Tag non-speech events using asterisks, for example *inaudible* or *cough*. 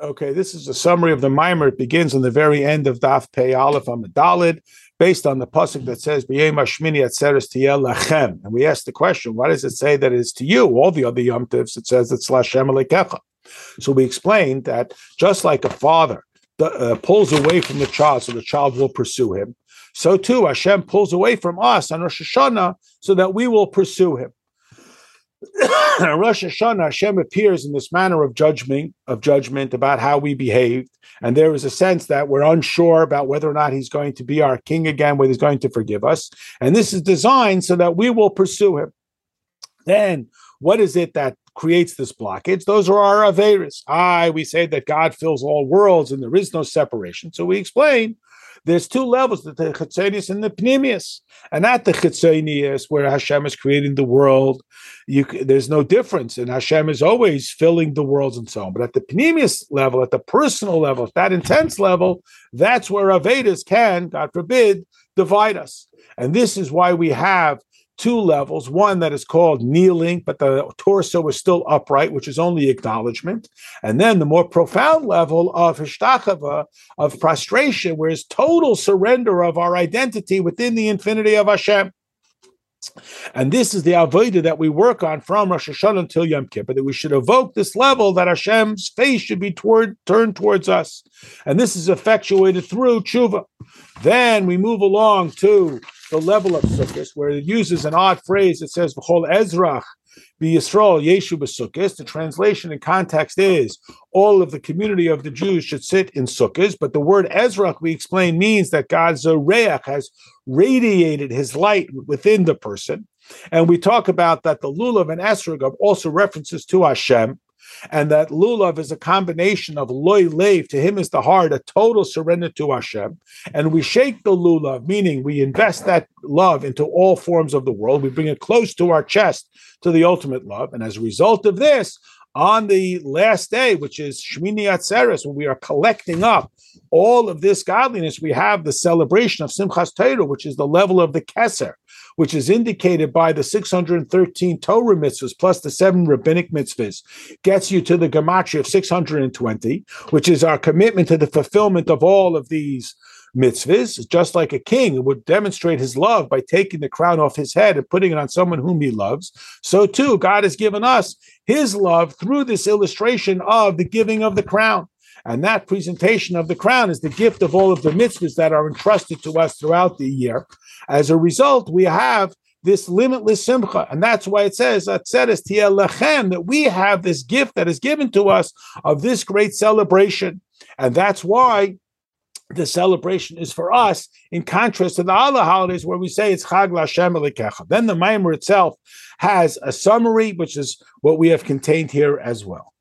Okay, this is a summary of the Maimer. It begins on the very end of Daf Pei Aleph Amidalid, based on the pasuk that says "B'yem Hashmini Atzeres Tiyel Lachem." And we ask the question, why does it say that it is to you? All the other Yom Tivs, it says it's Lashem Alekecha. So we explained that just like a father uh, pulls away from the child, so the child will pursue him. So too, Hashem pulls away from us on Rosh Hashanah, so that we will pursue him. *coughs* Rosh Hashanah, Hashem appears in this manner of judgment, of judgment about how we behaved, and there is a sense that we're unsure about whether or not He's going to be our King again, whether He's going to forgive us, and this is designed so that we will pursue Him. Then, what is it that creates this blockage? Those are our averis. I we say that God fills all worlds, and there is no separation. So we explain there's two levels, the Chitzonius and the Pnimius. And at the Chitzonius, where Hashem is creating the world, you, there's no difference. And Hashem is always filling the worlds and so on. But at the Pnimius level, at the personal level, at that intense level, that's where Avedas can, God forbid, divide us. And this is why we have two levels one that is called kneeling, but the torso is still upright, which is only acknowledgement. And then the more profound level of hishtachava, of prostration, where is total surrender of our identity within the infinity of Hashem. And this is the avodah that we work on from Rosh Hashanah until Yom Kippur, that we should evoke this level that Hashem's face should be toward, turned towards us. And this is effectuated through tshuva. Then we move along to the level of Sukkot, where it uses an odd phrase. It says "V'chol Ezrach be Yisrael Yeshu b'Sukkot." The translation in context is all of the community of the Jews should sit in Sukkot. But the word Ezrach, we explain, means that God's Zoreach has radiated His light within the person. And we talk about that the lulav and esrog also references to Hashem and that lulav is a combination of loy lev, to him is the heart, a total surrender to Hashem. And we shake the lulav, meaning we invest that love into all forms of the world. We bring it close to our chest, to the ultimate love. And as a result of this, on the last day, which is Shmini Atzeres, when we are collecting up all of this godliness, we have the celebration of Simchas Torah, which is the level of the Keser, which is indicated by the 613 Torah mitzvahs plus the seven rabbinic mitzvahs, gets you to the gematria of 620, which is our commitment to the fulfillment of all of these mitzvahs, just like a king would demonstrate his love by taking the crown off his head and putting it on someone whom he loves. So too, God has given us his love through this illustration of the giving of the crown. And that presentation of the crown is the gift of all of the mitzvahs that are entrusted to us throughout the year. As a result, we have this limitless simcha. And that's why it says, that we have this gift that is given to us of this great celebration. And that's why the celebration is for us, in contrast to the other holidays where we say it's Chag Lashem Then the Maimer itself has a summary, which is what we have contained here as well.